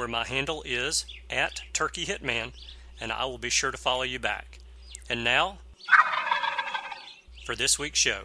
where my handle is at Turkey Hitman, and I will be sure to follow you back. And now, for this week's show.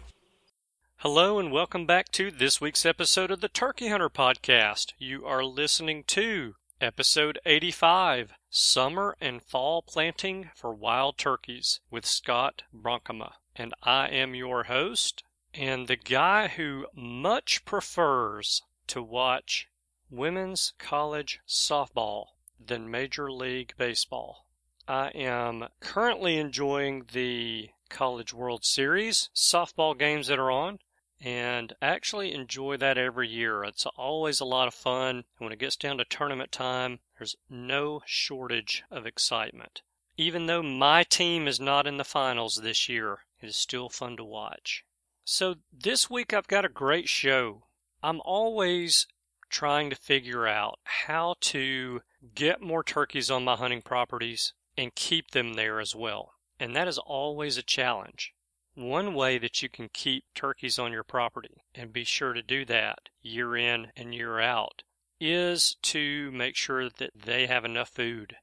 Hello, and welcome back to this week's episode of the Turkey Hunter Podcast. You are listening to episode 85 Summer and Fall Planting for Wild Turkeys with Scott Bronkema. And I am your host, and the guy who much prefers to watch women's college softball than Major League Baseball. I am currently enjoying the College World Series softball games that are on and actually enjoy that every year. It's always a lot of fun. And When it gets down to tournament time, there's no shortage of excitement. Even though my team is not in the finals this year, it is still fun to watch. So this week I've got a great show. I'm always trying to figure out how to get more turkeys on my hunting properties and keep them there as well. And that is always a challenge. One way that you can keep turkeys on your property and be sure to do that year in and year out is to make sure that they have enough food.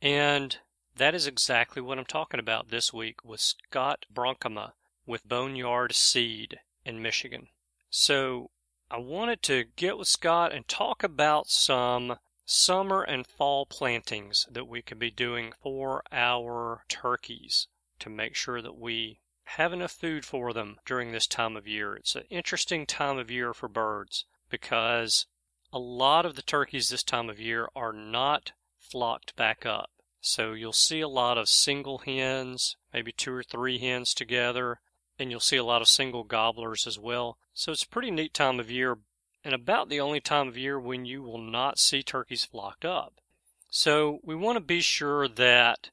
And that is exactly what I'm talking about this week with Scott Bronkema with Boneyard Seed in Michigan. So I wanted to get with Scott and talk about some summer and fall plantings that we could be doing for our turkeys to make sure that we have enough food for them during this time of year. It's an interesting time of year for birds because a lot of the turkeys this time of year are not flocked back up. So you'll see a lot of single hens, maybe two or three hens together, and you'll see a lot of single gobblers as well. So it's a pretty neat time of year and about the only time of year when you will not see turkeys flocked up. So we want to be sure that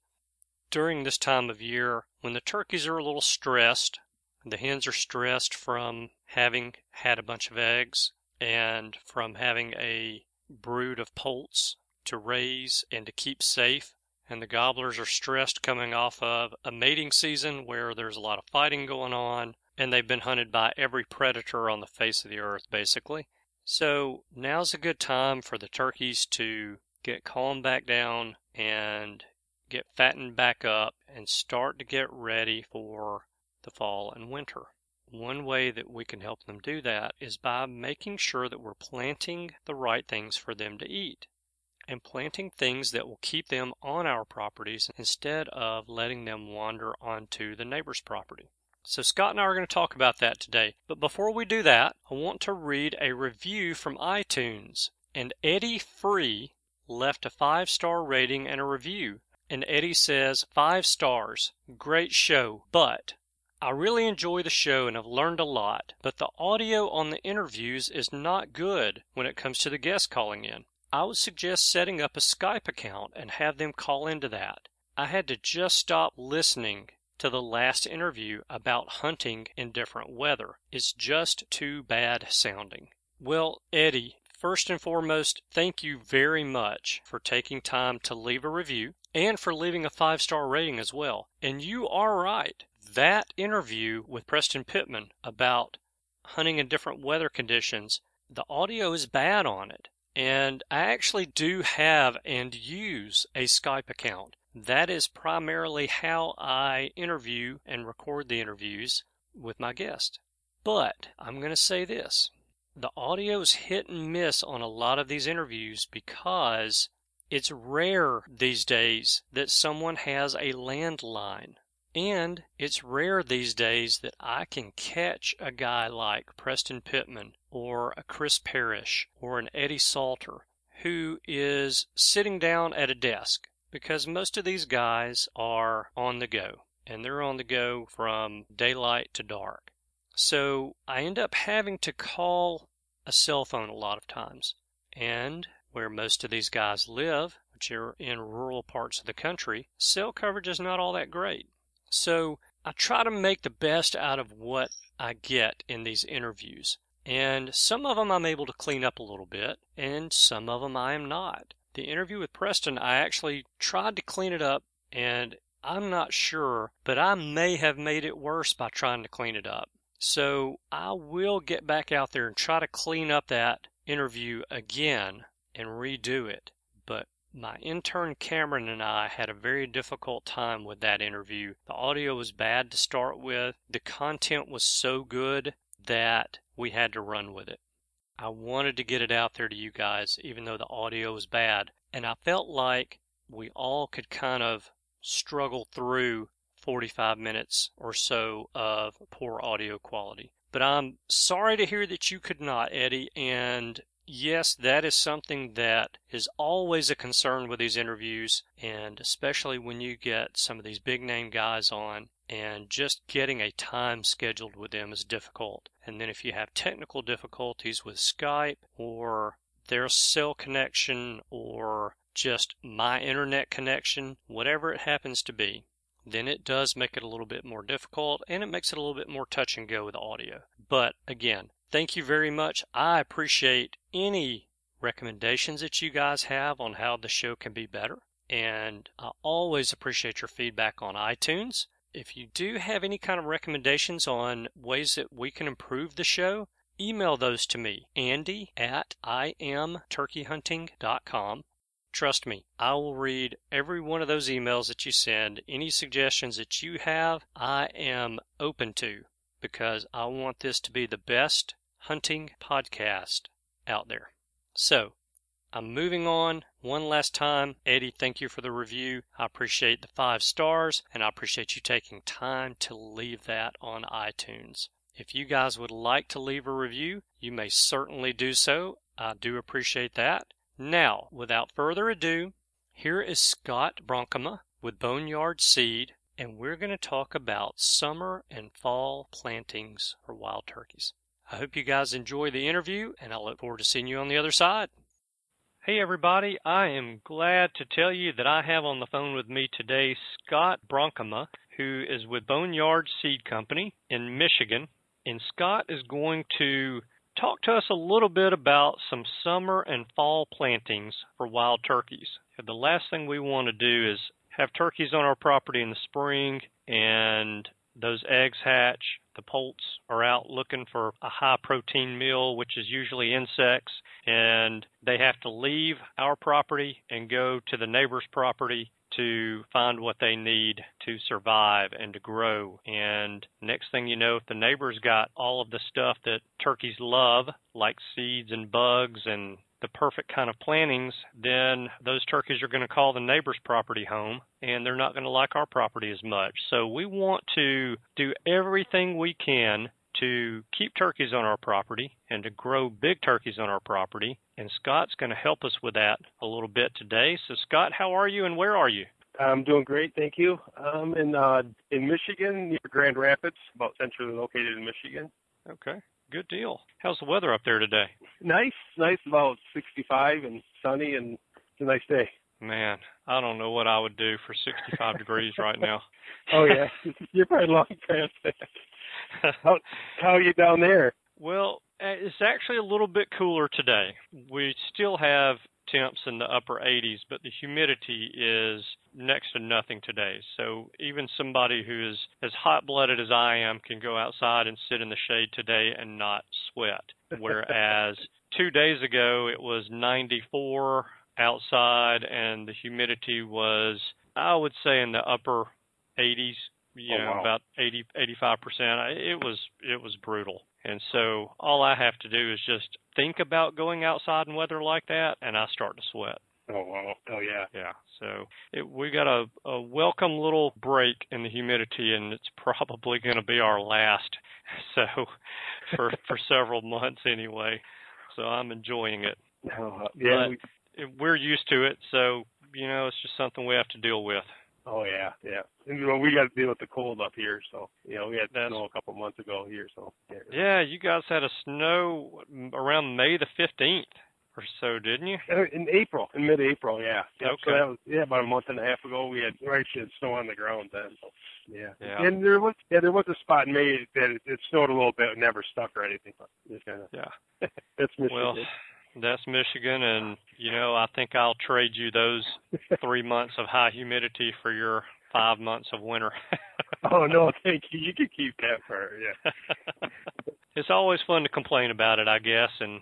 during this time of year when the turkeys are a little stressed, the hens are stressed from having had a bunch of eggs and from having a brood of poults to raise and to keep safe. And the gobblers are stressed coming off of a mating season where there's a lot of fighting going on and they've been hunted by every predator on the face of the earth, basically. So now's a good time for the turkeys to get calmed back down and get fattened back up and start to get ready for the fall and winter. One way that we can help them do that is by making sure that we're planting the right things for them to eat and planting things that will keep them on our properties instead of letting them wander onto the neighbor's property. So, Scott and I are going to talk about that today. But before we do that, I want to read a review from iTunes. And Eddie Free left a five star rating and a review and Eddie says, Five stars. Great show, but I really enjoy the show and have learned a lot, but the audio on the interviews is not good when it comes to the guests calling in. I would suggest setting up a Skype account and have them call into that. I had to just stop listening to the last interview about hunting in different weather. It's just too bad sounding. Well, Eddie, first and foremost, thank you very much for taking time to leave a review and for leaving a five star rating as well. And you are right. That interview with Preston Pittman about hunting in different weather conditions, the audio is bad on it. And I actually do have and use a Skype account. That is primarily how I interview and record the interviews with my guest. But I'm going to say this the audio is hit and miss on a lot of these interviews because it's rare these days that someone has a landline. And it's rare these days that I can catch a guy like Preston Pittman or a Chris Parrish or an Eddie Salter who is sitting down at a desk because most of these guys are on the go and they're on the go from daylight to dark. So I end up having to call a cell phone a lot of times. And where most of these guys live, which are in rural parts of the country, cell coverage is not all that great. So I try to make the best out of what I get in these interviews. And some of them I'm able to clean up a little bit, and some of them I am not. The interview with Preston, I actually tried to clean it up, and I'm not sure, but I may have made it worse by trying to clean it up. So I will get back out there and try to clean up that interview again and redo it. But my intern Cameron and I had a very difficult time with that interview. The audio was bad to start with. The content was so good that we had to run with it. I wanted to get it out there to you guys, even though the audio was bad. And I felt like we all could kind of struggle through 45 minutes or so of poor audio quality. But I'm sorry to hear that you could not, Eddie, and yes, that is something that is always a concern with these interviews, and especially when you get some of these big name guys on, and just getting a time scheduled with them is difficult. And then if you have technical difficulties with Skype or their cell connection or just my internet connection, whatever it happens to be, then it does make it a little bit more difficult and it makes it a little bit more touch and go with audio. But again, Thank you very much. I appreciate any recommendations that you guys have on how the show can be better. And I always appreciate your feedback on iTunes. If you do have any kind of recommendations on ways that we can improve the show, email those to me, Andy at imturkeyhunting.com. Trust me, I will read every one of those emails that you send. Any suggestions that you have, I am open to because I want this to be the best hunting podcast out there. So, I'm moving on one last time. Eddie, thank you for the review. I appreciate the five stars and I appreciate you taking time to leave that on iTunes. If you guys would like to leave a review, you may certainly do so. I do appreciate that. Now, without further ado, here is Scott Bronkema with Boneyard Seed, and we're going to talk about summer and fall plantings for wild turkeys. I hope you guys enjoy the interview, and I look forward to seeing you on the other side. Hey, everybody. I am glad to tell you that I have on the phone with me today Scott Bronkema, who is with Boneyard Seed Company in Michigan. And Scott is going to talk to us a little bit about some summer and fall plantings for wild turkeys. The last thing we want to do is have turkeys on our property in the spring and those eggs hatch the poults are out looking for a high protein meal, which is usually insects, and they have to leave our property and go to the neighbor's property to find what they need to survive and to grow. And next thing you know, if the neighbor's got all of the stuff that turkeys love, like seeds and bugs and the perfect kind of plantings, then those turkeys are going to call the neighbor's property home and they're not going to like our property as much. So we want to do everything we can to keep turkeys on our property and to grow big turkeys on our property. And Scott's going to help us with that a little bit today. So Scott, how are you and where are you? I'm doing great, thank you. I'm in uh, in Michigan near Grand Rapids, about centrally located in Michigan. Okay. Good deal. How's the weather up there today? Nice, nice, about 65 and sunny, and it's a nice day. Man, I don't know what I would do for 65 degrees right now. Oh yeah, you're probably long past that. How how are you down there? Well, uh, it's actually a little bit cooler today. We still have temps in the upper 80s, but the humidity is next to nothing today. So even somebody who is as hot blooded as I am can go outside and sit in the shade today and not sweat. Whereas two days ago it was 94 outside and the humidity was, I would say, in the upper 80s. You oh, know, wow. about 80, 85 percent. It was it was brutal. And so all I have to do is just think about going outside in weather like that, and I start to sweat. Oh wow! Oh yeah. Yeah. So it, we got a, a welcome little break in the humidity, and it's probably going to be our last. So for for several months anyway. So I'm enjoying it. Oh, yeah. But we, we're used to it, so you know it's just something we have to deal with. Oh yeah, yeah. And you know, we got to deal with the cold up here, so you know we had That's- snow a couple months ago here, so yeah. Yeah, you guys had a snow around May the 15th or so, didn't you? Uh, In April, in mid-April, yeah. So Okay. that was yeah, about a month and a half ago. We had actually had snow on the ground then. So, yeah. Yeah. And there was yeah there was a spot in May that it, it snowed a little bit, it never stuck or anything. But just kind of Yeah. that's Michigan. Well, that's Michigan, and you know I think I'll trade you those three months of high humidity for your five months of winter. oh no, thank you. You can keep that part. Yeah. it's always fun to complain about it, I guess, and.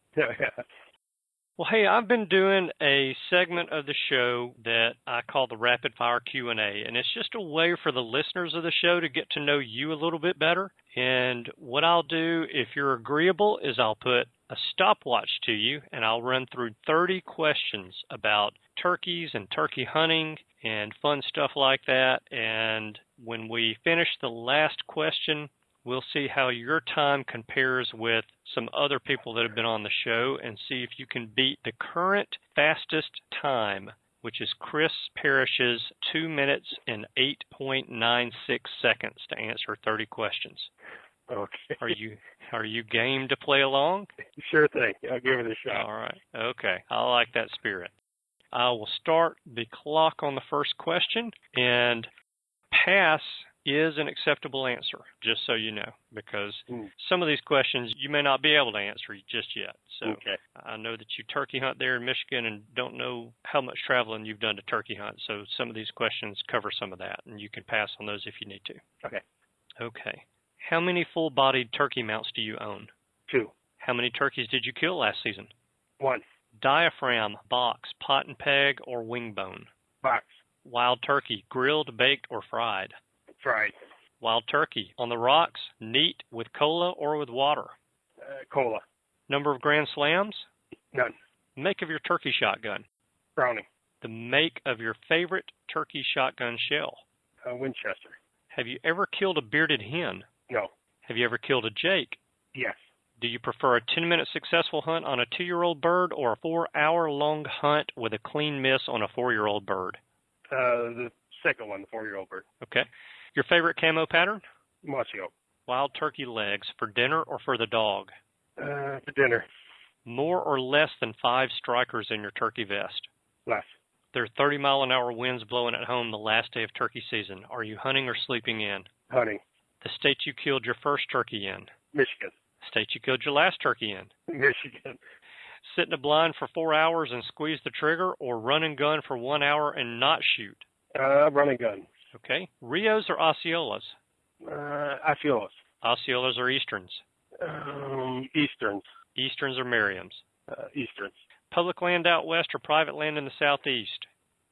Well, hey, I've been doing a segment of the show that I call the Rapid Fire Q&A, and it's just a way for the listeners of the show to get to know you a little bit better. And what I'll do, if you're agreeable, is I'll put a stopwatch to you, and I'll run through 30 questions about turkeys and turkey hunting and fun stuff like that. And when we finish the last question, we'll see how your time compares with some other people that have been on the show and see if you can beat the current fastest time, which is Chris Parrish's 2 minutes and 8.96 seconds to answer 30 questions. Okay. Are you are you game to play along? Sure thing. I'll give it a shot. All right. Okay. I like that spirit. I will start the clock on the first question and pass is an acceptable answer, just so you know, because Mm. some of these questions you may not be able to answer just yet. So Okay. I know that you turkey hunt there in Michigan and don't know how much traveling you've done to turkey hunt. So some of these questions cover some of that, and you can pass on those if you need to. Okay. Okay. How many full bodied turkey mounts do you own? Two. How many turkeys did you kill last season? One. Diaphragm, box, pot and peg, or wing bone? Box. Wild turkey, grilled, baked, or fried? Fried. Wild turkey, on the rocks, neat, with cola, or with water? Uh, cola. Number of grand slams? None. Make of your turkey shotgun. Browning. The make of your favorite turkey shotgun shell. Uh, Winchester. Have you ever killed a bearded hen? No. Have you ever killed a jake? Yes. Do you prefer a 10 minute successful hunt on a two year old bird or a four hour long hunt with a clean miss on a four year old bird? Uh, the second one, the four-year-old bird. Okay. Your favorite camo pattern? Mossy oak. Wild turkey legs for dinner or for the dog? Uh, for dinner. More or less than five strikers in your turkey vest? Less. There are 30 mile an hour winds blowing at home the last day of turkey season. Are you hunting or sleeping in? Hunting. The state you killed your first turkey in? Michigan. State you killed your last turkey in? Michigan. Sit in a blind for four hours and squeeze the trigger, or run and gun for one hour and not shoot? Uh, running gun. Okay. Rios or Osceolas? Uh, Osceolas. Osceolas or Easterns? Um, Easterns. Easterns or Merriams? Uh, Easterns. Public land out west or private land in the southeast?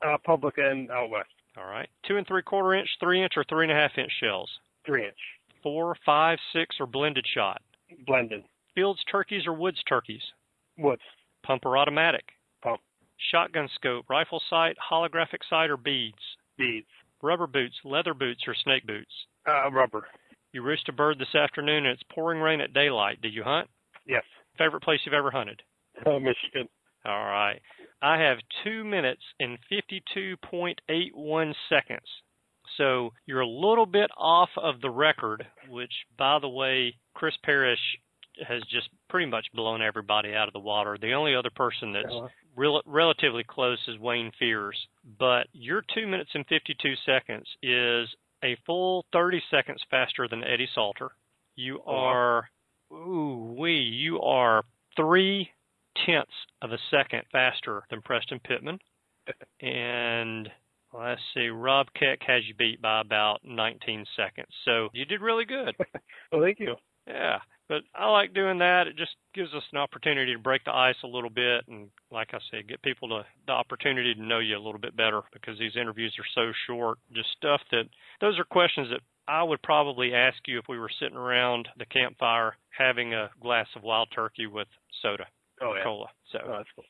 Uh, public and out west. All right. Two and three quarter inch, three inch, or three and a half inch shells? Three inch. Four, five, six, or blended shot? Blended. Fields turkeys or woods turkeys? Woods. Pump or automatic? Pump. Shotgun scope, rifle sight, holographic sight, or beads? Beads. Rubber boots, leather boots, or snake boots? Uh, rubber. You roost a bird this afternoon and it's pouring rain at daylight. Do you hunt? Yes. Favorite place you've ever hunted? Uh, Michigan. All right. I have two minutes and 52.81 seconds. So you're a little bit off of the record, which, by the way, Chris Parrish has just pretty much blown everybody out of the water. The only other person that's rel- relatively close is Wayne Fears. But your two minutes and 52 seconds is a full 30 seconds faster than Eddie Salter. You Oh, are, ooh wee, you are three tenths of a second faster than Preston Pittman. and let's see, Rob Keck has you beat by about 19 seconds. So you did really good. well, thank you. Yeah, but I like doing that. It just gives us an opportunity to break the ice a little bit, and like I said, get people to the opportunity to know you a little bit better because these interviews are so short. Just stuff that those are questions that I would probably ask you if we were sitting around the campfire having a glass of wild turkey with soda, Oh, yeah. cola. So, Oh, that's cool.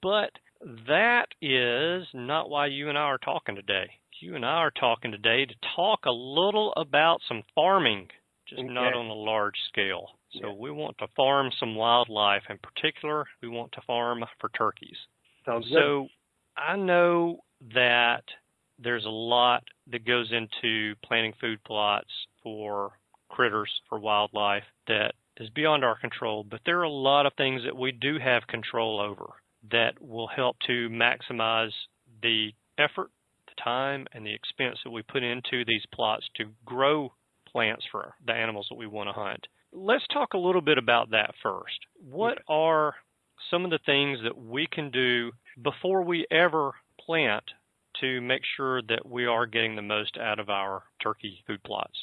but that is not why you and I are talking today. You and I are talking today to talk a little about some farming, just okay. not on a large scale. So yeah. we want to farm some wildlife. In particular, we want to farm for turkeys. Sounds good. So I know that there's a lot that goes into planting food plots for critters, for wildlife that is beyond our control, but there are a lot of things that we do have control over that will help to maximize the effort, the time, and the expense that we put into these plots to grow plants for the animals that we want to hunt. Let's talk a little bit about that first. What are some of the things that we can do before we ever plant to make sure that we are getting the most out of our turkey food plots?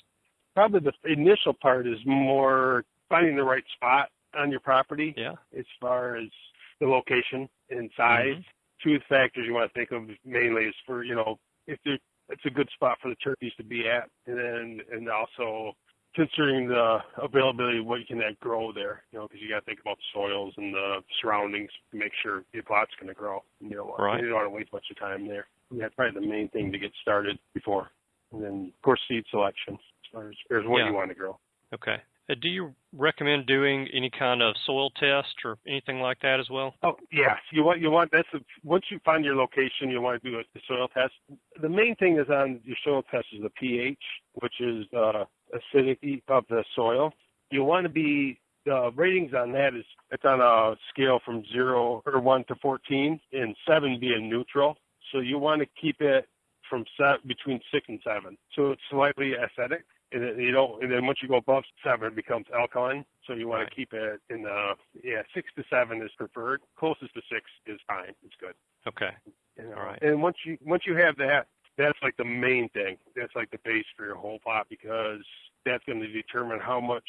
Probably the initial part is more finding the right spot on your property. Yeah. As far as the location and size. Mm-hmm. Two factors you want to think of mainly is for, you know, if it's a good spot for the turkeys to be at and then and also considering the availability of what you can grow there, you know, because you got to think about the soils and the surroundings to make sure your plot's going to grow. You know, right. you don't want to waste much of time there. And that's probably the main thing to get started before. And then, of course, seed selection as far as, as far as what yeah. you want to grow. Okay. Uh, do you recommend doing any kind of soil test or anything like that as well? Oh yes, you want you want that's a, once you find your location, you want to do a, a soil test. The main thing is on your soil test is the pH, which is uh, acidity of the soil. You want to be the ratings on that is it's on a scale from zero or one to fourteen, and seven being neutral. So you want to keep it from set between six and seven. So it's slightly acidic and then you don't, and then once you go above seven, it becomes alkaline. So you want right. to keep it in the yeah six to seven is preferred. Closest to six is fine. It's good. Okay. You know, All right. And once you once you have that, that's like the main thing. That's like the base for your whole pot because that's going to determine how much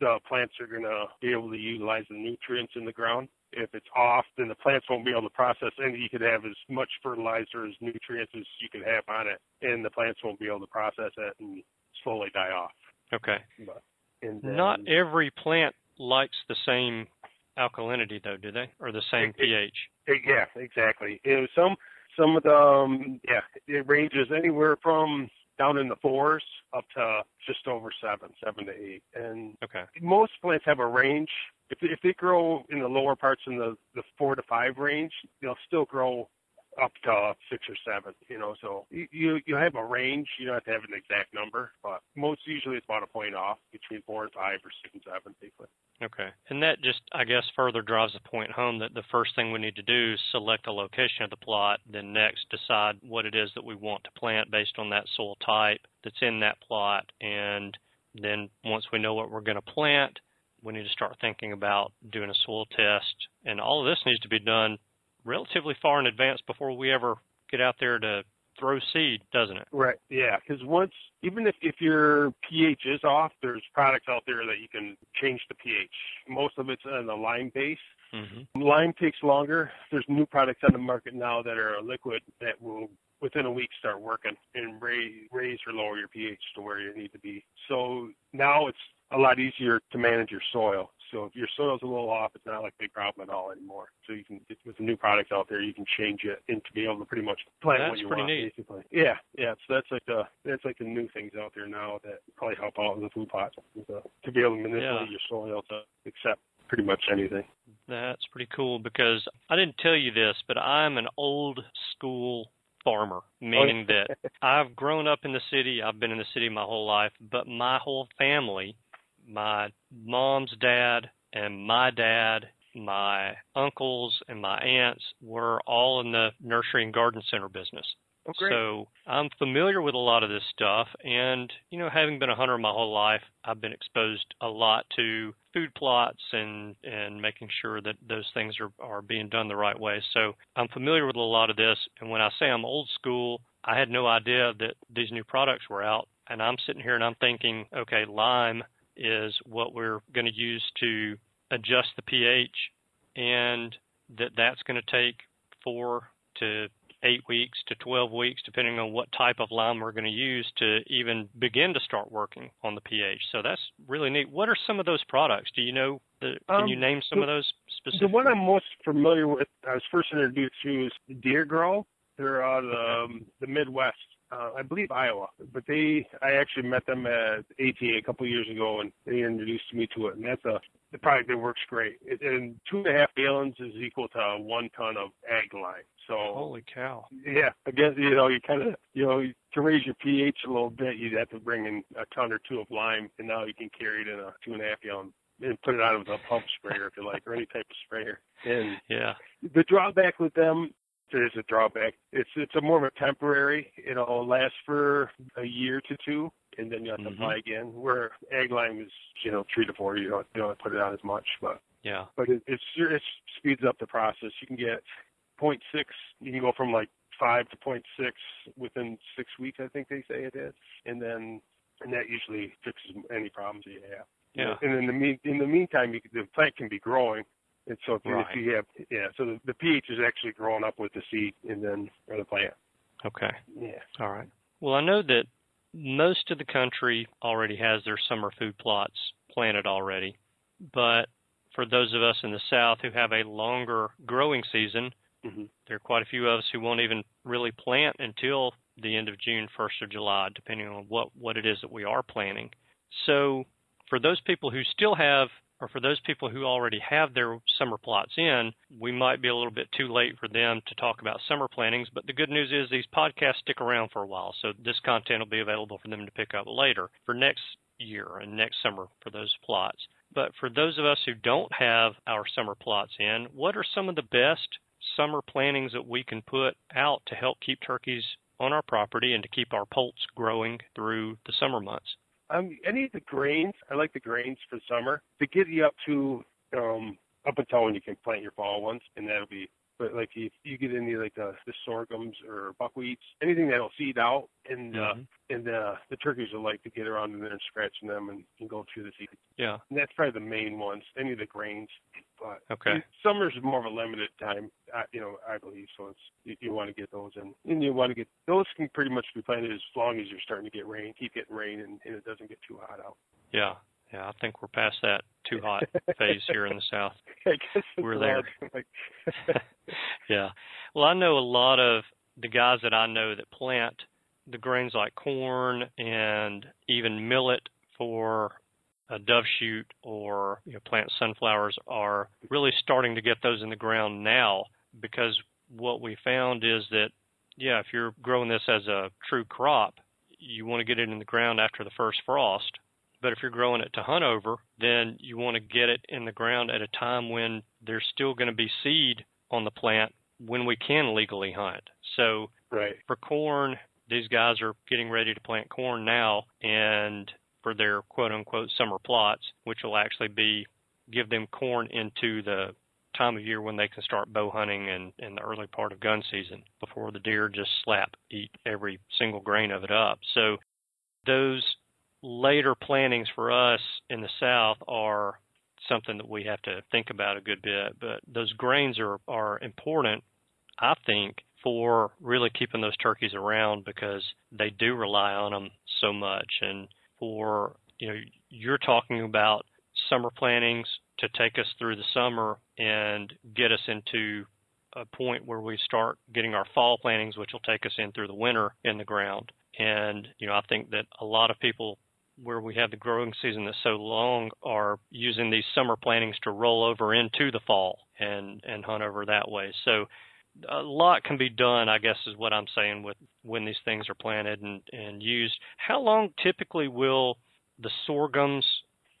the plants are going to be able to utilize the nutrients in the ground. If it's off, then the plants won't be able to process any. You could have as much fertilizer as nutrients as you could have on it, and the plants won't be able to process it, and slowly die off. Okay. But, then, Not every plant likes the same alkalinity, though, do they, or the same it, pH? It, yeah, exactly. It, some some of the um, yeah, it ranges anywhere from down in the fours up to just over seven, seven to eight. And okay. most plants have a range. If if they grow in the lower parts in the the four to five range, they'll still grow up to six or seven, you know, so you you have a range. You don't have to have an exact number, but most usually it's about a point off between four and five or six and seven, basically. Okay. And that just, I guess, further drives the point home that the first thing we need to do is select a location of the plot, then next decide what it is that we want to plant based on that soil type that's in that plot. And then once we know what we're going to plant, we need to start thinking about doing a soil test. And all of this needs to be done relatively far in advance before we ever get out there to throw seed, doesn't it? Right. Yeah. Because once, even if if your pH is off, there's products out there that you can change the pH. Most of it's in the lime base. Mm-hmm. Lime takes longer. There's new products on the market now that are liquid that will within a week start working and raise, raise or lower your pH to where you need to be. So now it's a lot easier to manage your soil. So if your soil's a little off, it's not like a big problem at all anymore. So you can, with the new products out there, you can change it and to be able to pretty much plant that's what you pretty want. Neat. Basically, yeah, yeah. So that's like the that's like the new things out there now that probably help out with the food plot to, uh, to be able to manipulate yeah. your soil to accept pretty much anything. That's pretty cool because I didn't tell you this, but I'm an old school farmer, oh, meaning oh, that I've grown up in the city. I've been in the city my whole life, but my whole family, my mom's dad and my dad, my uncles and my aunts were all in the nursery and garden center business. Oh. So I'm familiar with a lot of this stuff, and you know, having been a hunter my whole life, I've been exposed a lot to food plots and and making sure that those things are are being done the right way. So I'm familiar with a lot of this, and when I say I'm old school, I had no idea that these new products were out, and I'm sitting here and I'm thinking, okay, lime is what we're going to use to adjust the pH, and that that's going to take four to eight weeks to 12 weeks, depending on what type of lime we're going to use to even begin to start working on the pH. So that's really neat. What are some of those products? Do you know? The, can um, you name some the, of those specific? The one I'm most familiar with, I was first introduced to, is Deer Grow. They're out of um, the Midwest uh, I believe Iowa, but they, I actually met them at ATA a couple of years ago and they introduced me to it. And that's a, the product that works great. It, and two and a half gallons is equal to one ton of ag lime. So holy cow! Yeah, I guess you know you kind of you know to raise your pH a little bit, you'd have to bring in a ton or two of lime, and now you can carry it in a two and a half gallon and put it out with a pump sprayer if you like, or any type of sprayer. And yeah, the drawback with them there's a drawback. It's it's a more of a temporary. It'll last for a year to two, and then you have to mm-hmm. apply again. Where ag lime is, you know, three to four. You don't you don't put it on as much, but yeah. But it, it's it speeds up the process. You can get 0.6. You can go from like five to 0.6 within six weeks. I think they say it is, and then and that usually fixes any problems you have. Yeah. And in the mean in the meantime, you, the plant can be growing and so if, right. if you have, yeah, so the, the pH is actually growing up with the seed and then or the plant. Okay. Yeah. All right. Well, I know that most of the country already has their summer food plots planted already, but for those of us in the south who have a longer growing season, mm-hmm. there are quite a few of us who won't even really plant until the end of June, first of July, depending on what what it is that we are planting. So, for those people who still have or for those people who already have their summer plots in, we might be a little bit too late for them to talk about summer plantings. But the good news is these podcasts stick around for a while, so this content will be available for them to pick up later for next year and next summer for those plots. But for those of us who don't have our summer plots in, what are some of the best summer plantings that we can put out to help keep turkeys on our property and to keep our poults growing through the summer months? Um, any of the grains, I like the grains for summer to get you up to um up until when you can plant your fall ones, and that'll be but like if you get any like the, the sorghums or buckwheats, anything that'll seed out, and uh, mm-hmm. and uh, the turkeys will like to get around in there and scratching them and, and go through the seed. Yeah, and that's probably the main ones. Any of the grains, but okay, summer's more of a limited time, uh, you know, I believe. So it's you, you want to get those in, and you want to get those can pretty much be planted as long as you're starting to get rain, keep getting rain, and, and it doesn't get too hot out. Yeah, yeah, I think we're past that too hot phase here in the south. we're there. yeah. Well, I know a lot of the guys that I know that plant the grains like corn and even millet for a dove shoot or you know, plant sunflowers are really starting to get those in the ground now because what we found is that yeah, if you're growing this as a true crop, you want to get it in the ground after the first frost but if you're growing it to hunt over, then you want to get it in the ground at a time when there's still going to be seed on the plant when we can legally hunt. So right. for corn, these guys are getting ready to plant corn now and for their quote unquote summer plots, which will actually be give them corn into the time of year when they can start bow hunting and in the early part of gun season before the deer just slap eat every single grain of it up. So those later plantings for us in the south are something that we have to think about a good bit. But those grains are are important, I think, for really keeping those turkeys around because they do rely on them so much. And for you know, you're talking about summer plantings to take us through the summer and get us into a point where we start getting our fall plantings, which will take us in through the winter in the ground. And you know, I think that a lot of people where we have the growing season that's so long are using these summer plantings to roll over into the fall and and hunt over that way. So a lot can be done, I guess, is what I'm saying with when these things are planted and and used. How long typically will the sorghums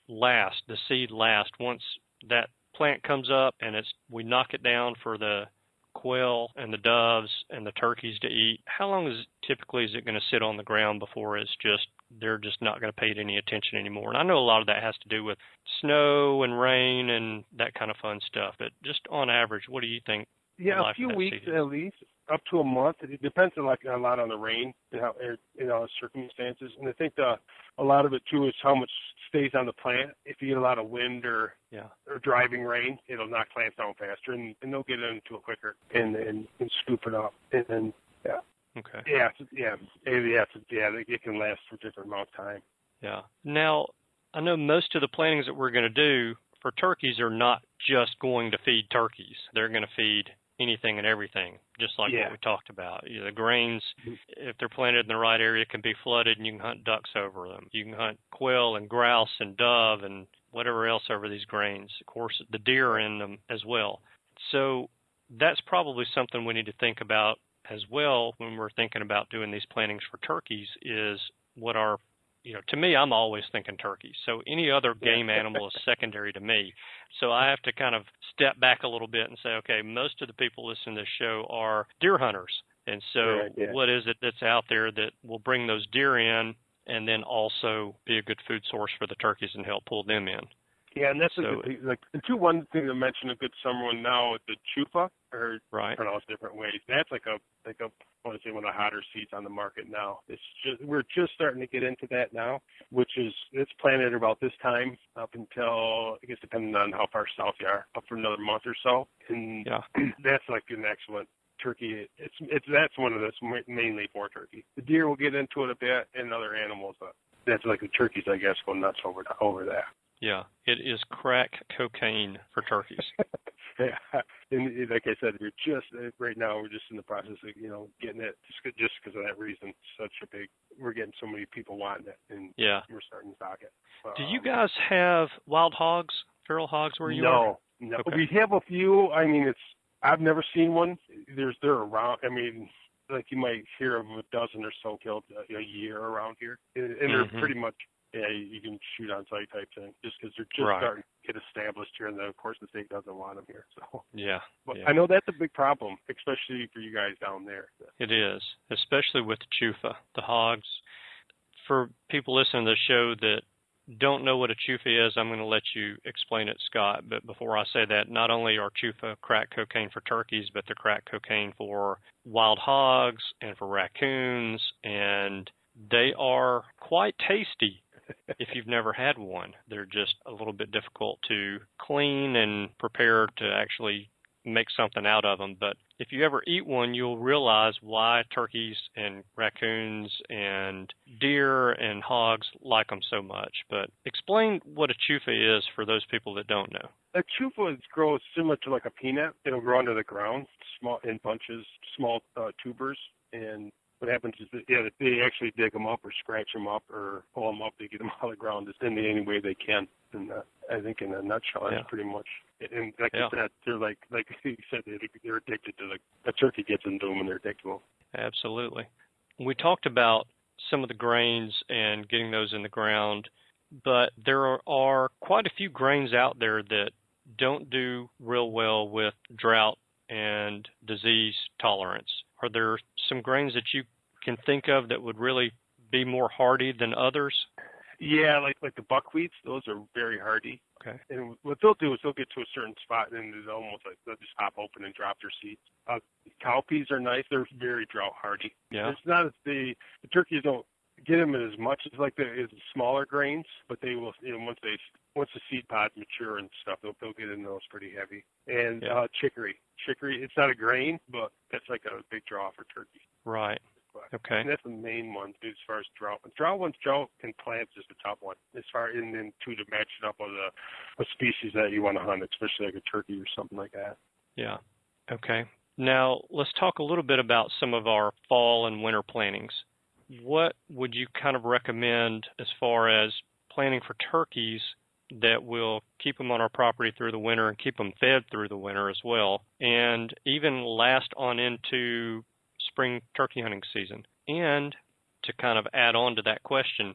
last? The seed last once that plant comes up and it's we knock it down for the quail and the doves and the turkeys to eat. How long is typically is it going to sit on the ground before it's just they're just not going to pay it any attention anymore. And I know a lot of that has to do with snow and rain and that kind of fun stuff. But just on average, what do you think? Yeah, a few weeks at least, up to a month. It depends on like a lot on the rain and how you know circumstances. And I think the a lot of it too is how much stays on the plant. If you get a lot of wind or yeah. or driving rain, it'll knock plants down faster, and, and they'll get into it quicker and, and and scoop it up, and then yeah. Okay. Yeah, yeah, yeah, yeah. It can last for a different amount of time. Yeah. Now, I know most of the plantings that we're going to do for turkeys are not just going to feed turkeys. They're going to feed anything and everything, just like yeah. what we talked about. The grains, mm-hmm. if they're planted in the right area, can be flooded, and you can hunt ducks over them. You can hunt quail and grouse and dove and whatever else over these grains. Of course, the deer are in them as well. So that's probably something we need to think about as well when we're thinking about doing these plantings for turkeys is what our you know, to me, I'm always thinking turkeys. So any other game animal is secondary to me. So I have to kind of step back a little bit and say, okay, most of the people listening to this show are deer hunters. And so right, yeah. what is it that's out there that will bring those deer in and then also be a good food source for the turkeys and help pull them in? Yeah, and that's so, a good. Like, and two, one thing to mention a good summer one now is the chufa, or right. pronounced different ways. That's like a like a I want to say one of the hotter seeds on the market now. It's just we're just starting to get into that now, which is it's planted about this time up until I guess depending on how far south you are, up for another month or so, and yeah. that's like an excellent turkey. It's it's that's one of those mainly for turkey. The deer will get into it a bit, and other animals, but that's like the turkeys, I guess, go nuts over over that. Yeah, it is crack cocaine for turkeys. yeah, and like I said, we're just right now we're just in the process of you know getting it just just because of that reason. Such a big, we're getting so many people wanting it, and yeah, we're starting to stock it. Do you guys have wild hogs, feral hogs where you no, are? No, okay. we have a few. I mean, it's I've never seen one. There's they're around. I mean, like you might hear of a dozen or so killed a, a year around here, and, and they're mm-hmm. pretty much yeah, you can shoot on sight type thing, just because they're just right. starting to get established here, and then of course the state doesn't want them here. So yeah, but yeah. I know that's a big problem, especially for you guys down there. It is, especially with the chufa, the hogs. For people listening to the show that don't know what a chufa is, I'm going to let you explain it, Scott. But before I say that, not only are chufa crack cocaine for turkeys, but they're crack cocaine for wild hogs and for raccoons, and they are quite tasty if you've never had one. They're just a little bit difficult to clean and prepare to actually make something out of them. But if you ever eat one, you'll realize why turkeys and raccoons and deer and hogs like them so much. But explain what a chufa is for those people that don't know. A chufa grows similar to like a peanut. It'll grow under the ground, small in bunches, small uh, tubers, and what happens is that yeah, they actually dig them up or scratch them up or pull them up to get them out of the ground in any way they can. And uh, I think in a nutshell, that's yeah. pretty much. It. And like yeah. I said, they're like like you said, they're addicted to the a turkey gets into them and they're addicted. Absolutely. We talked about some of the grains and getting those in the ground, but there are, are quite a few grains out there that don't do real well with drought and disease tolerance. Are there some grains that you can think of that would really be more hardy than others? Yeah, like like the buckwheats, those are very hardy. Okay. And what they'll do is they'll get to a certain spot and it's almost like they'll just pop open and drop their seeds. Uh, cowpeas are nice; they're very drought hardy. Yeah. It's not as the the turkeys don't get them as much as like the as smaller grains, but they will you know once they once the seed pods mature and stuff, they'll they'll get in those pretty heavy. And yeah. uh chicory, chicory, it's not a grain, but that's like a big draw for turkey. Right. Okay. And that's the main one as far as drought. Drought ones, drought and plants is the top one as far and then two to match it up with a, a species that you want to hunt, especially like a turkey or something like that. Yeah. Okay. Now let's talk a little bit about some of our fall and winter plantings what would you kind of recommend as far as planning for turkeys that will keep them on our property through the winter and keep them fed through the winter as well, and even last on into spring turkey hunting season? And to kind of add on to that question,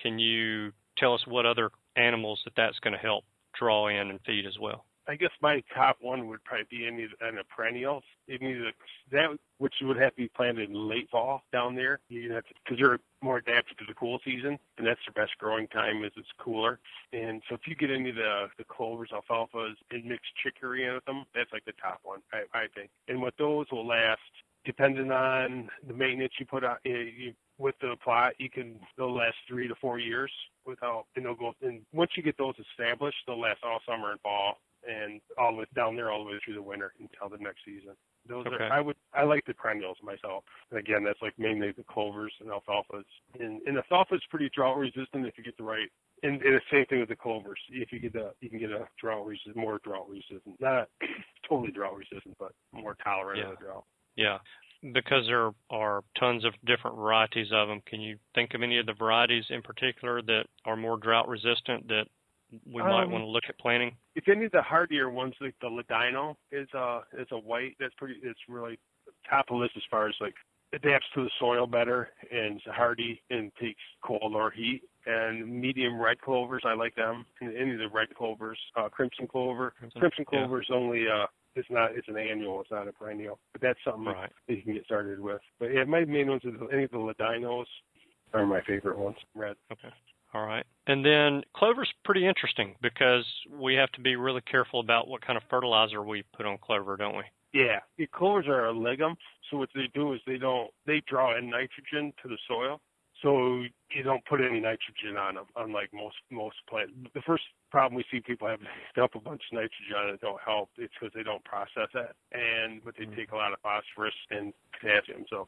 can you tell us what other animals that that's going to help draw in and feed as well? I guess my top one would probably be any of the perennials. Any of the, that which would have to be planted in late fall down there. You know, because you're more adapted to the cool season, and that's their best growing time as it's cooler. And so if you get any of the the clovers, alfalfas, and mix chicory in with them, that's like the top one, I, I think. And what those will last depending on the maintenance you put on, eh, you with the plot, you can they'll last three to four years without and they'll go and once you get those established, they'll last all summer and fall and all the way down there all the way through the winter until the next season. Those okay. are I would I like the perennials myself. And again, that's like mainly the clovers and alfalfas. And, and alfalfa is pretty drought resistant if you get the right. And, and the same thing with the clovers. If you get the you can get a drought resistant, more drought resistant, not totally drought resistant, but more tolerant yeah. of the drought. Yeah. Because there are tons of different varieties of them, can you think of any of the varieties in particular that are more drought resistant that we might Um, want to look at planting? if any of the hardier ones, like the Ladino is a is a white that's pretty it's really top of the list as far as like adapts to the soil better and is hardy and takes cold or heat. And medium red clovers, I like them. And any of the red clovers, uh, crimson clover. Crimson, Crimson clover is only uh it's not it's an annual, it's not a perennial. But that's something Right. that you can get started with. But yeah, my main ones are any of the Ladinos are my favorite ones. Red. Okay. All right. And then clover's pretty interesting because we have to be really careful about what kind of fertilizer we put on clover, don't we? Yeah, the clovers are a legume, So what they do is they don't they draw in nitrogen to the soil. So you don't put any nitrogen on them, unlike most most plants. The first problem we see people have is they dump a bunch of nitrogen on it don't help. It's because they don't process it, and but they mm-hmm. take a lot of phosphorus and potassium. So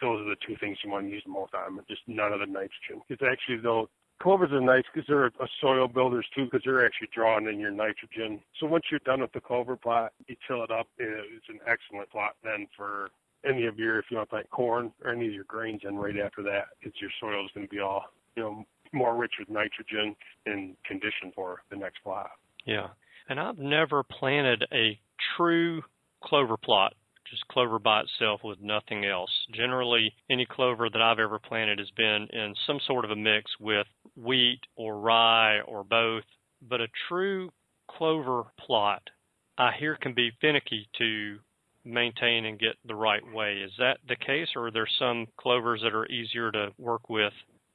those are the two things you want to use the most on them. Just none of the nitrogen. It's actually though clovers are nice because they're soil builders too because they're actually drawing in your nitrogen. So once you're done with the clover plot, you till it up. It's an excellent plot then for any of your if you want to plant corn or any of your grains. And right after that, it's your soil is going to be all you know more rich with nitrogen and condition for the next plot. Yeah. And I've never planted a true clover plot, just clover by itself with nothing else. Generally, any clover that I've ever planted has been in some sort of a mix with wheat or rye or both. But a true clover plot, I hear can be finicky to maintain and get the right way. Is that the case, or are there some clovers that are easier to work with?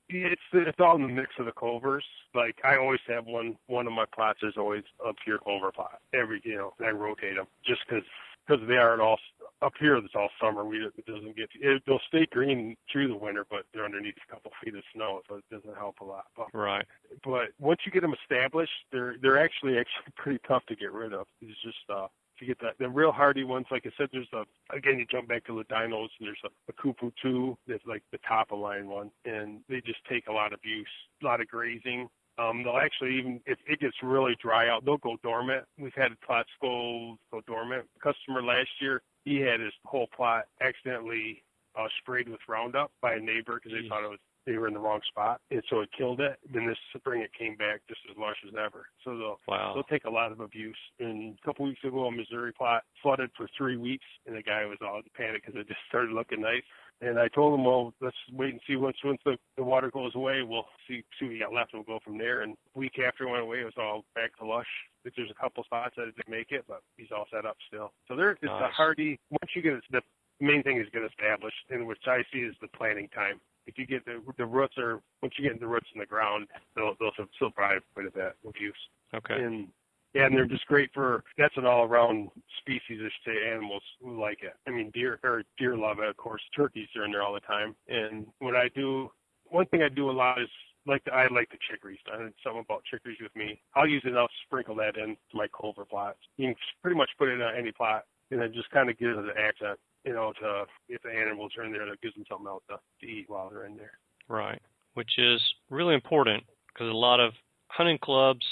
It's it's all in the mix of the clovers. Like I always have one one of my plots is always a pure clover plot. Every you know I rotate them just because because they aren't all up here. It's all summer. We it doesn't get it, they'll stay green through the winter, but they're underneath a couple feet of snow, so it doesn't help a lot. But Right. but once you get them established, they're they're actually actually pretty tough to get rid of. It's just uh to get that the real hardy ones, like I said, there's a again you jump back to the dinos and there's a, a Kopu two that's like the top of line one, and they just take a lot of use, a lot of grazing. Um, they'll actually even if it gets really dry out, they'll go dormant. We've had plots go go dormant. A customer last year, he had his whole plot accidentally uh, sprayed with Roundup by a neighbor because they Jeez. thought it was they were in the wrong spot, and so it killed it. Then this spring it came back just as lush as ever. So they'll Wow. they'll take a lot of abuse. And a couple weeks ago, a Missouri plot flooded for three weeks, and the guy was all in panic because it just started looking nice. And I told him, well, let's wait and see once once the, the water goes away, we'll see see what we got left, and we'll go from there. And week after it went away, it was all back to lush. There's a couple spots that didn't make it, but he's all set up still. So there, it's a hardy. Once you get it, the main thing is get established, and which I see is the planting time. If you get the the roots are once you get the roots in the ground, they'll they'll still probably quite a bit of use. Okay. And and they're just great for that's an all around species of say animals who like it. I mean deer or deer love it, of course. Turkeys are in there all the time. And what I do one thing I do a lot is like the, I like the chicories. I had something about chicories with me. I'll use it. I'll sprinkle that into my clover plots. You can pretty much put it on any plot, and it just kind of gives it an accent. You know, to if the animals are in there, that gives them something else to, to eat while they're in there. Right, which is really important because a lot of hunting clubs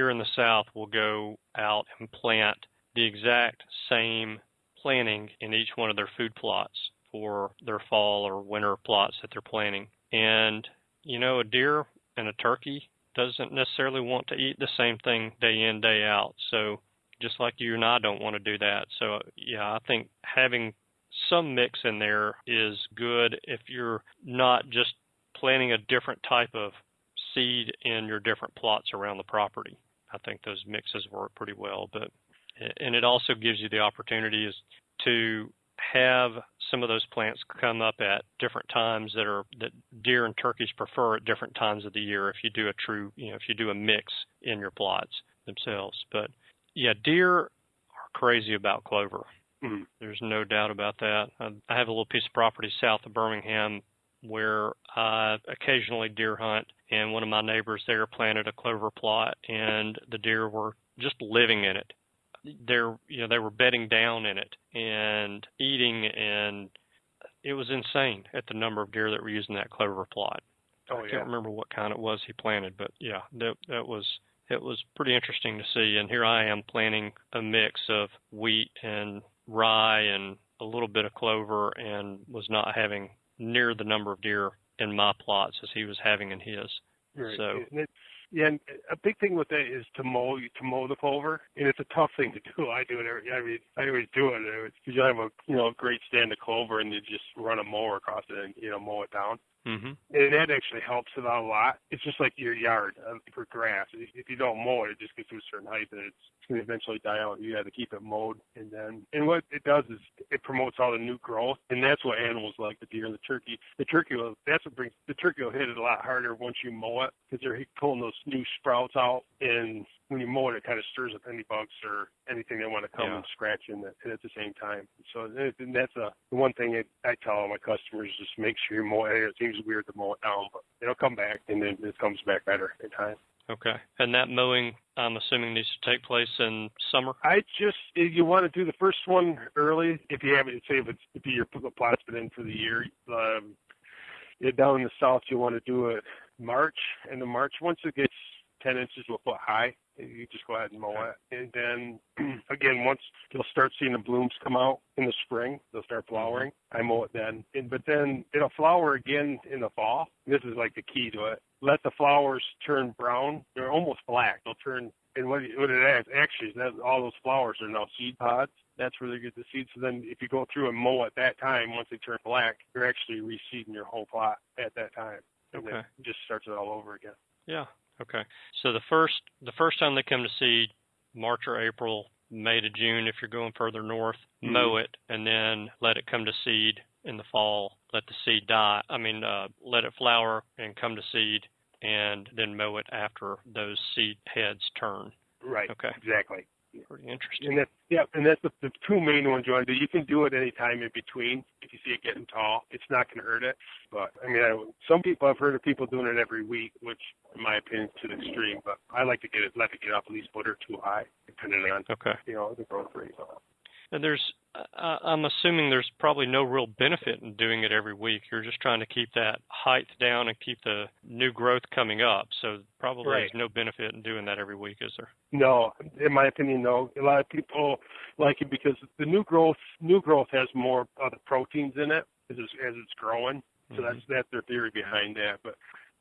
here in the South will go out and plant the exact same planting in each one of their food plots for their fall or winter plots that they're planting. And, you know, a deer and a turkey doesn't necessarily want to eat the same thing day in, day out. So just like you and I don't want to do that. So, yeah, I think having some mix in there is good if you're not just planting a different type of seed in your different plots around the property. I think those mixes work pretty well, but and it also gives you the opportunity is to have some of those plants come up at different times that are that deer and turkeys prefer at different times of the year if you do a true you know if you do a mix in your plots themselves but yeah deer are crazy about clover Mhm. there's no doubt about that. I I have a little piece of property south of Birmingham where I occasionally deer hunt, and one of my neighbors there planted a clover plot, and the deer were just living in it. They're, you know, they were bedding down in it and eating, and it was insane at the number of deer that were using that clover plot. Oh, I yeah. can't remember what kind it was he planted, but yeah, that that was it was pretty interesting to see. And here I am planting a mix of wheat and rye and a little bit of clover, and was not having near the number of deer in my plots as he was having in his. Right. So And it, yeah, and a big thing with that is to mow to mow the clover, and it's a tough thing to do. I do it every. I mean, I always do it because you have a you know great stand of clover, and you just run a mower across it and you know mow it down. Hmm And that actually helps it out a lot. It's just like your yard uh, for grass. If you don't mow it, it just gets to a certain height and it's going to eventually die out. You got to keep it mowed. And then, and what it does is it promotes all the new growth. And that's what animals like, the deer and the turkey. The turkey will, that's what brings, the turkey will hit it a lot harder once you mow it because they're pulling those new sprouts out. And when you mow it, it kind of stirs up any bugs or anything that want to come Yeah. and scratch in it at the same time. So and that's a the one thing I tell all my customers: just make sure you mow it. It seems weird to mow it down, but it'll come back, and then it comes back better in time. Okay. And that mowing, I'm assuming, needs to take place in summer. I just if you want to do the first one early, if you haven't, say if it's if your plot's been in for the year, um, down in the south you want to do it March, and the March once it gets ten inches to a foot high, you just go ahead and mow it, and then again once you'll start seeing the blooms come out in the spring, they'll start mm-hmm. flowering. I mow it then, and but then it'll flower again in the fall. This is like the key to it. Let the flowers turn brown; they're almost black. They'll turn and what, it- what it is, actually is that all those flowers are now seed pods. That's where they get the seeds. So then if you go through and mow at that time, once they turn black, you're actually reseeding your whole plot at that time. And Okay. it just starts it all over again. Yeah. Okay. So the first the first time they come to seed, March or April, May to June if you're going further north, Mhm. mow it and then let it come to seed in the fall. Let the seed die. I mean, uh, let it flower and come to seed, and then mow it after those seed heads turn. Right. Okay. Exactly. Pretty interesting. And that, yeah, and that's the, the two main ones you want to do. You can do it any time in between. If you see it getting tall, it's not going to hurt it. But I mean, I, some people I've heard of people doing it every week, which, in my opinion, is to the extreme. But I like to get it, let it get up at least a foot or two high, depending on Okay. you know the growth rate. And there's, I'm assuming there's probably no real benefit in doing it every week. You're just trying to keep that height down and keep the new growth coming up. So probably Right. there's no benefit in doing that every week, is there? No, in my opinion, no. A lot of people like it because the new growth, new growth has more of the proteins in it as it's, as it's growing. So mm-hmm. that's that's their theory behind that. But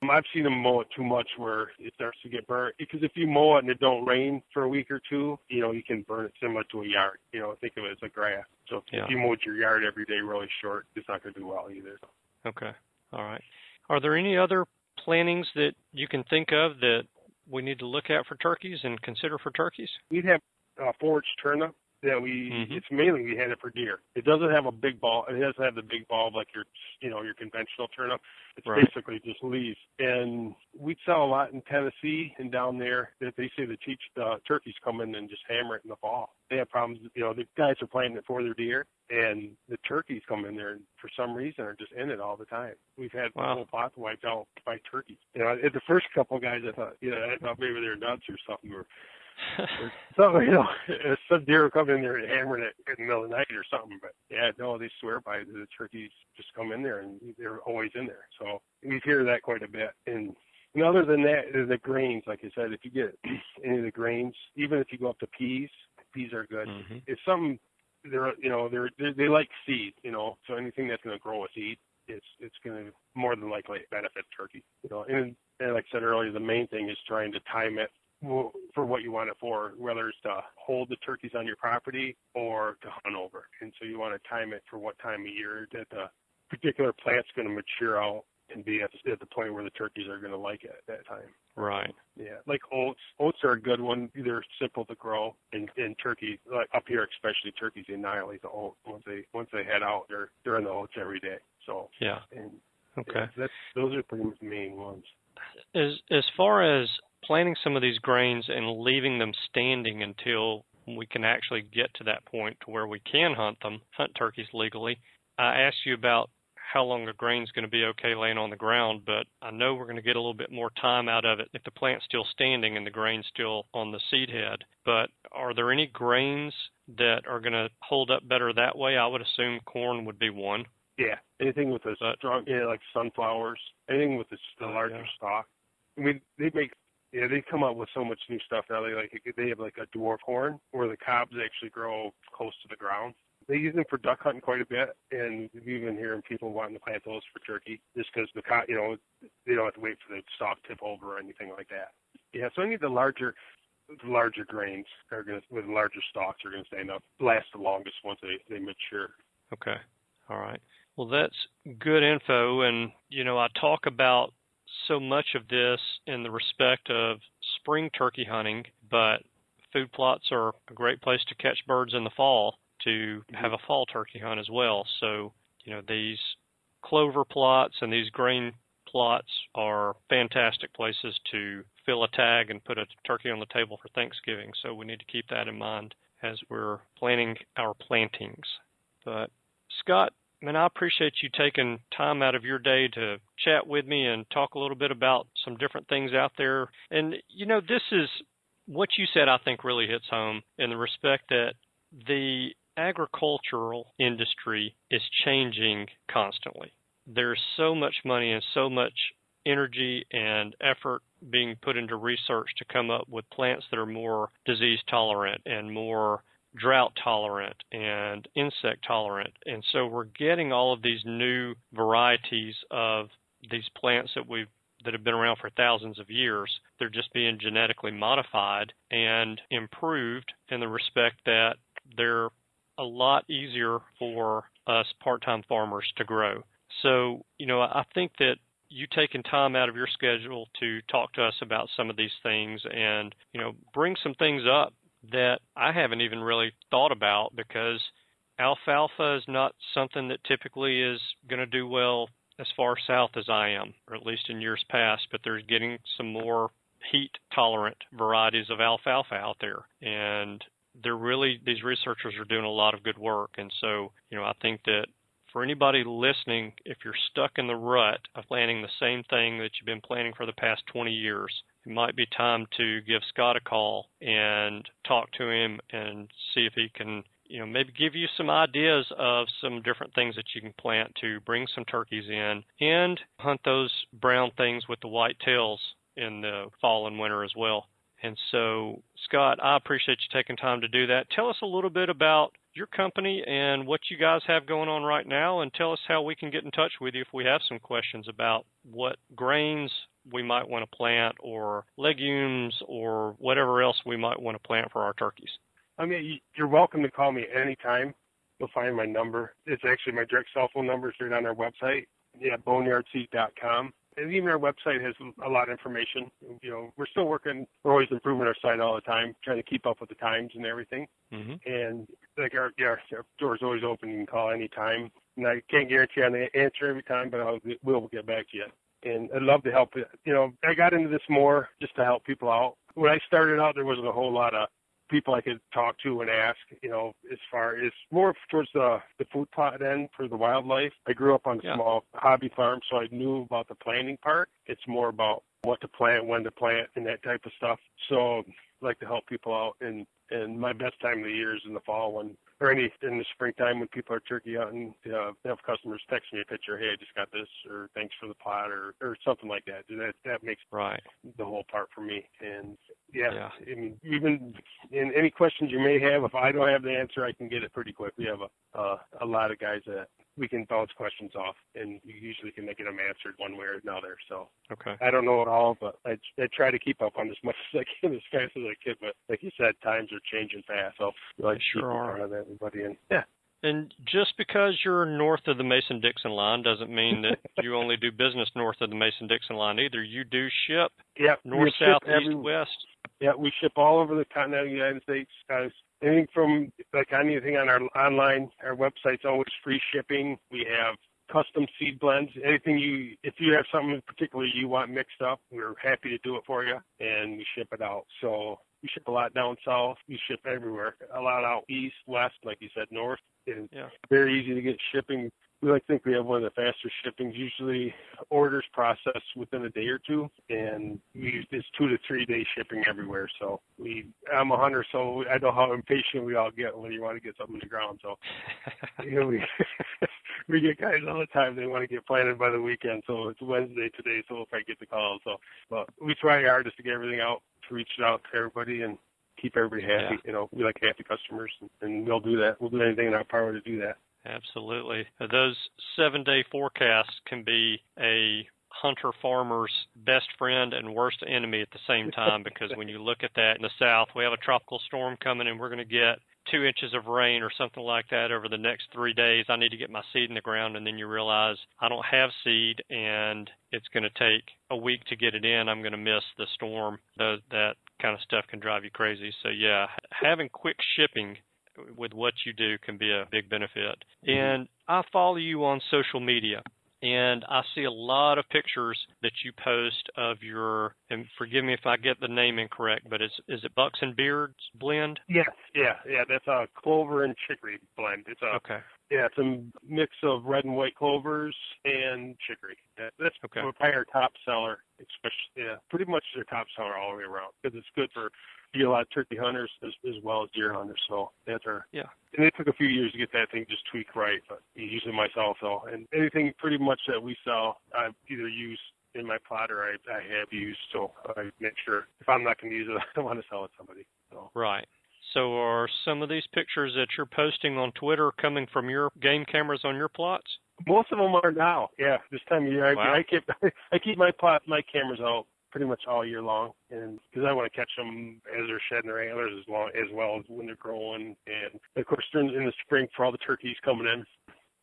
I've seen them mow it too much where it starts to get burnt. Because if you mow it and it don't rain for a week or two, you know you can burn it similar to a yard. You know, think of it as a grass. So if, Yeah. you mow your yard every day really short, it's not going to do well either. Okay. All right. Are there any other plantings that you can think of that we need to look at for turkeys and consider for turkeys? We'd have uh, forage turnip that we. Mhm. It's mainly we had it for deer. It doesn't have a big ball. It doesn't have the big ball like your, you know, your conventional turnip. It's Right. basically just leaves. And we sell a lot in Tennessee and down there that they say the teach the turkeys come in and just hammer it in the fall. They have problems. You know, the guys are planting it for their deer, and the turkeys come in there and for some reason are just in it all the time. We've had Wow. whole plots wiped out by turkeys. You know, at the first couple guys, I thought, you know, I thought maybe they're nuts or something. Or so you know, some deer will come in there and hammering it in the middle of the night or something. But yeah, no, they swear by it. The turkeys just come in there and they're always in there. So we hear that quite a bit. And, and other than that, the grains, like I said, if you get any of the grains, even if you go up to peas, peas are good. Mhm. It's something they're you know they're, they're they like seed. You know, so anything that's going to grow a seed. It's it's going to more than likely benefit turkey, you know. And, and like I said earlier, the main thing is trying to time it for what you want it for, whether it's to hold the turkeys on your property or to hunt over. And so you want to time it for what time of year that the particular plant's going to mature out and be at the, at the point where the turkeys are going to like it at that time. right. Yeah, like oats. Oats are a good one. They're simple to grow, and and turkey, like up here especially, turkeys annihilate the oats once they once they head out. They're they're in the oats every day. So Yeah. and Okay. yeah, that's those are pretty much the main ones. As as far as planting some of these grains and leaving them standing until we can actually get to that point to where we can hunt them, hunt turkeys legally. I asked you about how long the grain's going to be okay laying on the ground, but I know we're going to get a little bit more time out of it if the plant's still standing and the grain's still on the seed head. But are there any grains that are going to hold up better that way? I would assume corn would be one. Yeah, anything with a but, strong, yeah, like sunflowers, anything with a, the larger yeah. stalk. I mean, they make yeah, they come up with so much new stuff now. They like they have like a dwarf corn where the cobs actually grow close to the ground. They use them for duck hunting quite a bit, and we've been hearing people wanting to plant those for turkey just because the you know they don't have to wait for the stalk tip over or anything like that. Yeah, so I need the larger the larger grains are going to with larger stalks are going to stand up last the longest once they they mature. Okay, all right. Well, that's good info, and you know I talk about so much of this in the respect of spring turkey hunting, but food plots are a great place to catch birds in the fall to have a fall turkey hunt as well. So, you know, these clover plots and these grain plots are fantastic places to fill a tag and put a turkey on the table for Thanksgiving. So we need to keep that in mind as we're planning our plantings. But Scott, man, I appreciate you taking time out of your day to chat with me and talk a little bit about some different things out there. And you know, this is what you said I think really hits home in the respect that the agricultural industry is changing constantly. There's so much money and so much energy and effort being put into research to come up with plants that are more disease tolerant and more drought tolerant and insect tolerant. And so we're getting all of these new varieties of these plants that we've that have been around for thousands of years. They're just being genetically modified and improved in the respect that they're a lot easier for us part-time farmers to grow. So, you know, I think that you taking time out of your schedule to talk to us about some of these things and, you know, bring some things up that I haven't even really thought about because alfalfa is not something that typically is going to do well as far south as I am, or at least in years past, but they're getting some more heat tolerant varieties of alfalfa out there. And they're really these researchers are doing a lot of good work, and so you know I think that for anybody listening, if you're stuck in the rut of planning the same thing that you've been planning for the past 20 years, it might be time to give Scott a call and talk to him and see if he can, you know, maybe give you some ideas of some different things that you can plant to bring some turkeys in and hunt those brown things with the white tails in the fall and winter as well. And so, Scott, I appreciate you taking time to do that. Tell us a little bit about your company and what you guys have going on right now, and tell us how we can get in touch with you if we have some questions about what grains we might want to plant or legumes or whatever else we might want to plant for our turkeys. I mean, you're welcome to call me anytime. You'll find my number. It's actually my direct cell phone number. It's right on our website. Yeah, boneyardseed.com even our website has a lot of information. You know, we're still working. We're always improving our site all the time, trying to keep up with the times and everything. Mm-hmm. And like our, yeah, our door's always open. You can call anytime. And I can't guarantee I'm going to answer every time, but I'll will get back to you. And I'd love to help. You know, I got into this more just to help people out. When I started out, there wasn't a whole lot of people I could talk to and ask, you know, as far as more towards the the food plot end for the wildlife. I grew up on a yeah. small hobby farm, so I knew about the planting part. It's more about what to plant, when to plant, and that type of stuff. So I like to help people out, and and my best time of the year is in the fall when or any in the springtime when people are turkey hunting, uh, have customers text me a picture, hey, I just got this, or thanks for the pot, or or something like that. That that makes right the whole part for me. And yeah, yeah. I mean, even in any questions you may have, if I don't have the answer, I can get it pretty quick. We have a uh, a lot of guys that we can bounce questions off, and you usually can get them answered one way or another. So okay, I don't know it all, but I, I try to keep up on as much as I can as fast as I can. But like you said, times are changing fast, so I like sure are. Of everybody, and yeah. And just because you're north of the Mason Dixon line doesn't mean that you only do business north of the Mason Dixon line either. You do ship yep, north, south, east, west. Yeah, we ship all over the continental United States, guys anything from like anything on our online, our website's always free shipping. We have custom seed blends. Anything you, if you have something particularly you want mixed up, we're happy to do it for you, and we ship it out. So we ship a lot down south. We ship everywhere. A lot out east, west, like you said, north. And yeah. very easy to get shipping. We like think we have one of the faster shippings. Usually orders process within a day or two, and we it's two to three day shipping everywhere. So we, I'm a hunter, so I know how impatient we all get when you want to get something in the ground. So you know, we we get guys all the time. They want to get planted by the weekend. So it's Wednesday today, so if I get the call, so but we try our hardest to get everything out, to reach out to everybody, and keep everybody happy. Yeah. You know, we like happy customers, and we'll do that. We'll do anything in our power to do that. Absolutely. Those seven day forecasts can be a hunter farmer's best friend and worst enemy at the same time because when you look at that in the south, we have a tropical storm coming and we're going to get two inches of rain or something like that over the next three days. I need to get my seed in the ground, and then you realize I don't have seed, and it's going to take a week to get it in. I'm going to miss the storm. That kind of stuff can drive you crazy. So yeah, having quick shipping with what you do can be a big benefit. Mm-hmm. And I follow you on social media and I see a lot of pictures that you post of your. And forgive me if I get the name incorrect, but is is it Bucks and Beards blend? Yes, yeah, yeah. That's a clover and chicory blend. It's a okay. Yeah, it's a mix of red and white clovers and chicory. That's okay. probably our top seller, especially yeah, pretty much their top seller all the way around because it's good for be a lot of turkey hunters as, as well as deer hunters. So that's our yeah. And it took a few years to get that thing just tweaked right, but using myself though, and anything pretty much that we sell, I either use in my plot or I, I have used. So I make sure if I'm not going to use it, I want to sell it to somebody. So. Right. So are some of these pictures that you're posting on Twitter coming from your game cameras on your plots? Most of them are now. Yeah, this time of year, wow. I, I keep I keep my plot my cameras out pretty much all year long, and because I want to catch them as they're shedding their antlers as long as well as when they're growing, and of course during in the spring for all the turkeys coming in.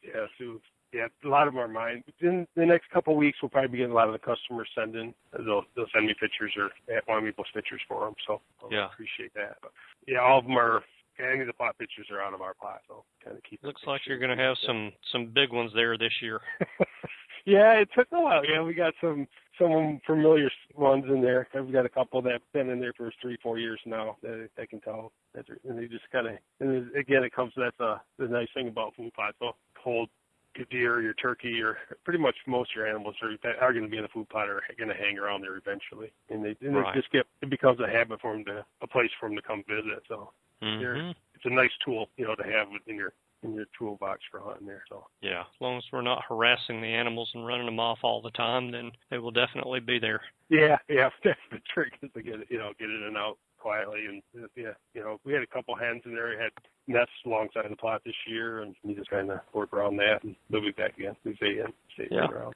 Yeah, so yeah, a lot of them are mine. In the next couple of weeks, we'll probably be getting a lot of the customers sending. They'll they'll send me pictures or eh, want me to post pictures for them. So I'll yeah, appreciate that. But yeah, all of them are. Any of the plot pictures are out of our plot, so kind of keep. Looks like you're going to have some some big ones there this year. yeah, it took a while. Yeah, we got some some familiar ones in there. I've got a couple that've been in there for three, four years now that I can tell. That and they just kind of, and again, it comes. That's uh, the nice thing about food plots. So hold your deer, your turkey, or pretty much most of your animals are are going to be in the food plot or going to hang around there eventually, and they and right. they just get it becomes a habit for them to a place for them to come visit. So mm-hmm. it's a nice tool, you know, to have in your in your toolbox for hunting there. So yeah, as long as we're not harassing the animals and running them off all the time, then they will definitely be there. Yeah, yeah, that's the trick is to get it, you know, get in and out quietly. And yeah, you know, we had a couple hens in there. We had nests alongside the plot this year, and we just kind of work around that and they'll be back again. We stay in, stay yeah. around.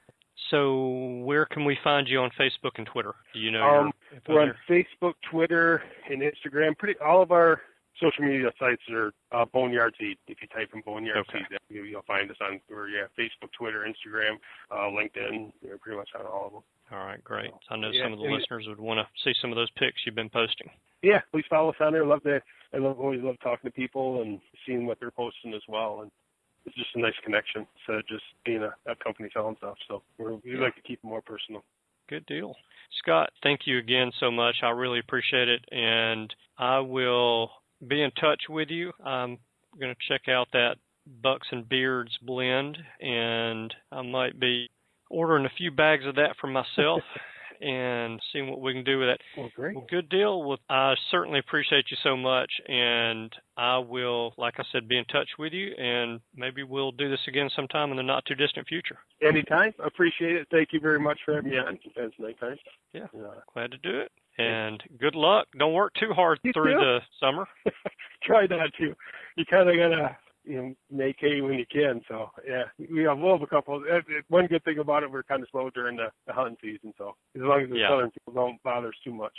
So, where can we find you on Facebook and Twitter? Do you know? Um, we're on Facebook, Twitter, and Instagram. Pretty all of our social media sites are uh, Boneyard Seed. If you type in Boneyard okay. Seed, you'll find us on or yeah, Facebook, Twitter, Instagram, uh, LinkedIn. You're pretty much on all of them. All right, great. I know yeah, some of the listeners would want to see some of those pics you've been posting. Yeah, please follow us on there. Love to. I love always love talking to people and seeing what they're posting as well. And it's just a nice connection instead of just being a, a company selling stuff. So we're, we yeah. like to keep it more personal. Good deal. Scott, thank you again so much. I really appreciate it. And I will be in touch with you. I'm going to check out that Bucks and Beards blend, and I might be ordering a few bags of that for myself and seeing what we can do with it. Well, great. Well, good deal. Well, I certainly appreciate you so much, and I will, like I said, be in touch with you, and maybe we'll do this again sometime in the not too distant future. Anytime. Appreciate it. Thank you very much for having me on. It's nighttime. Yeah, uh, glad to do it. And good luck. Don't work too hard you through too. the summer. Try not to. You kind of gotta you know make hay when you can. So yeah, we have we'll have a couple. Uh, one good thing about it, we're kind of slow during the, the hunting season. So as long as the yeah. southern people don't bother us too much,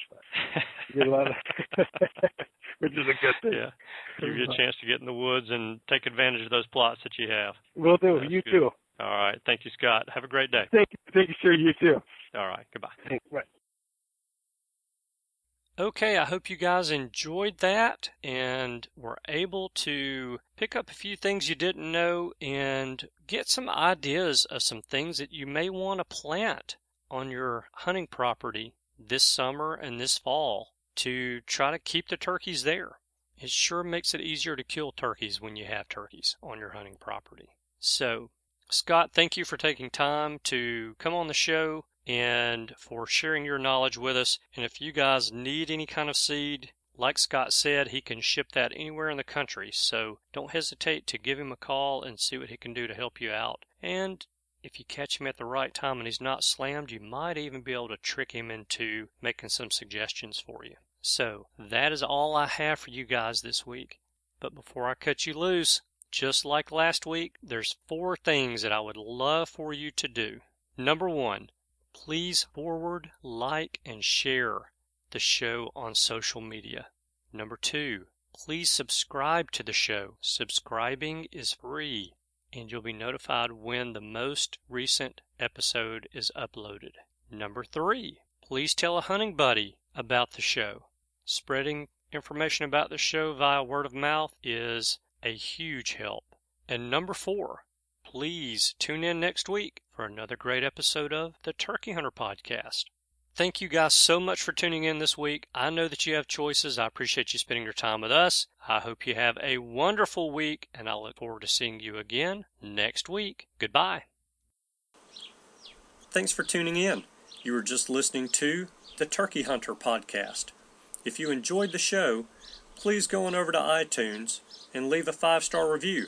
get a lot of, which is a good thing. Yeah, give you a chance to get in the woods and take advantage of those plots that you have. We'll do. That's you good. too. All right. Thank you, Scott. Have a great day. Thank you. Thank you, sir. You too. All right. Goodbye. Thanks. Bye. Okay, I hope you guys enjoyed that and were able to pick up a few things you didn't know and get some ideas of some things that you may want to plant on your hunting property this summer and this fall to try to keep the turkeys there. It sure makes it easier to kill turkeys when you have turkeys on your hunting property. So, Scott, thank you for taking time to come on the show and for sharing your knowledge with us. And if you guys need any kind of seed, like Scott said, he can ship that anywhere in the country. So don't hesitate to give him a call and see what he can do to help you out. And if you catch him at the right time and he's not slammed, you might even be able to trick him into making some suggestions for you. So that is all I have for you guys this week. But before I cut you loose, just like last week, there's four things that I would love for you to do. Number one, please forward, like, and share the show on social media. Number two, please subscribe to the show. Subscribing is free, and you'll be notified when the most recent episode is uploaded. Number three, please tell a hunting buddy about the show. Spreading information about the show via word of mouth is a huge help. And number four, please tune in next week for another great episode of the Turkey Hunter Podcast. Thank you guys so much for tuning in this week. I know that you have choices. I appreciate you spending your time with us. I hope you have a wonderful week, and I look forward to seeing you again next week. Goodbye. Thanks for tuning in. You were just listening to the Turkey Hunter Podcast. If you enjoyed the show, please go on over to iTunes and leave a five star review.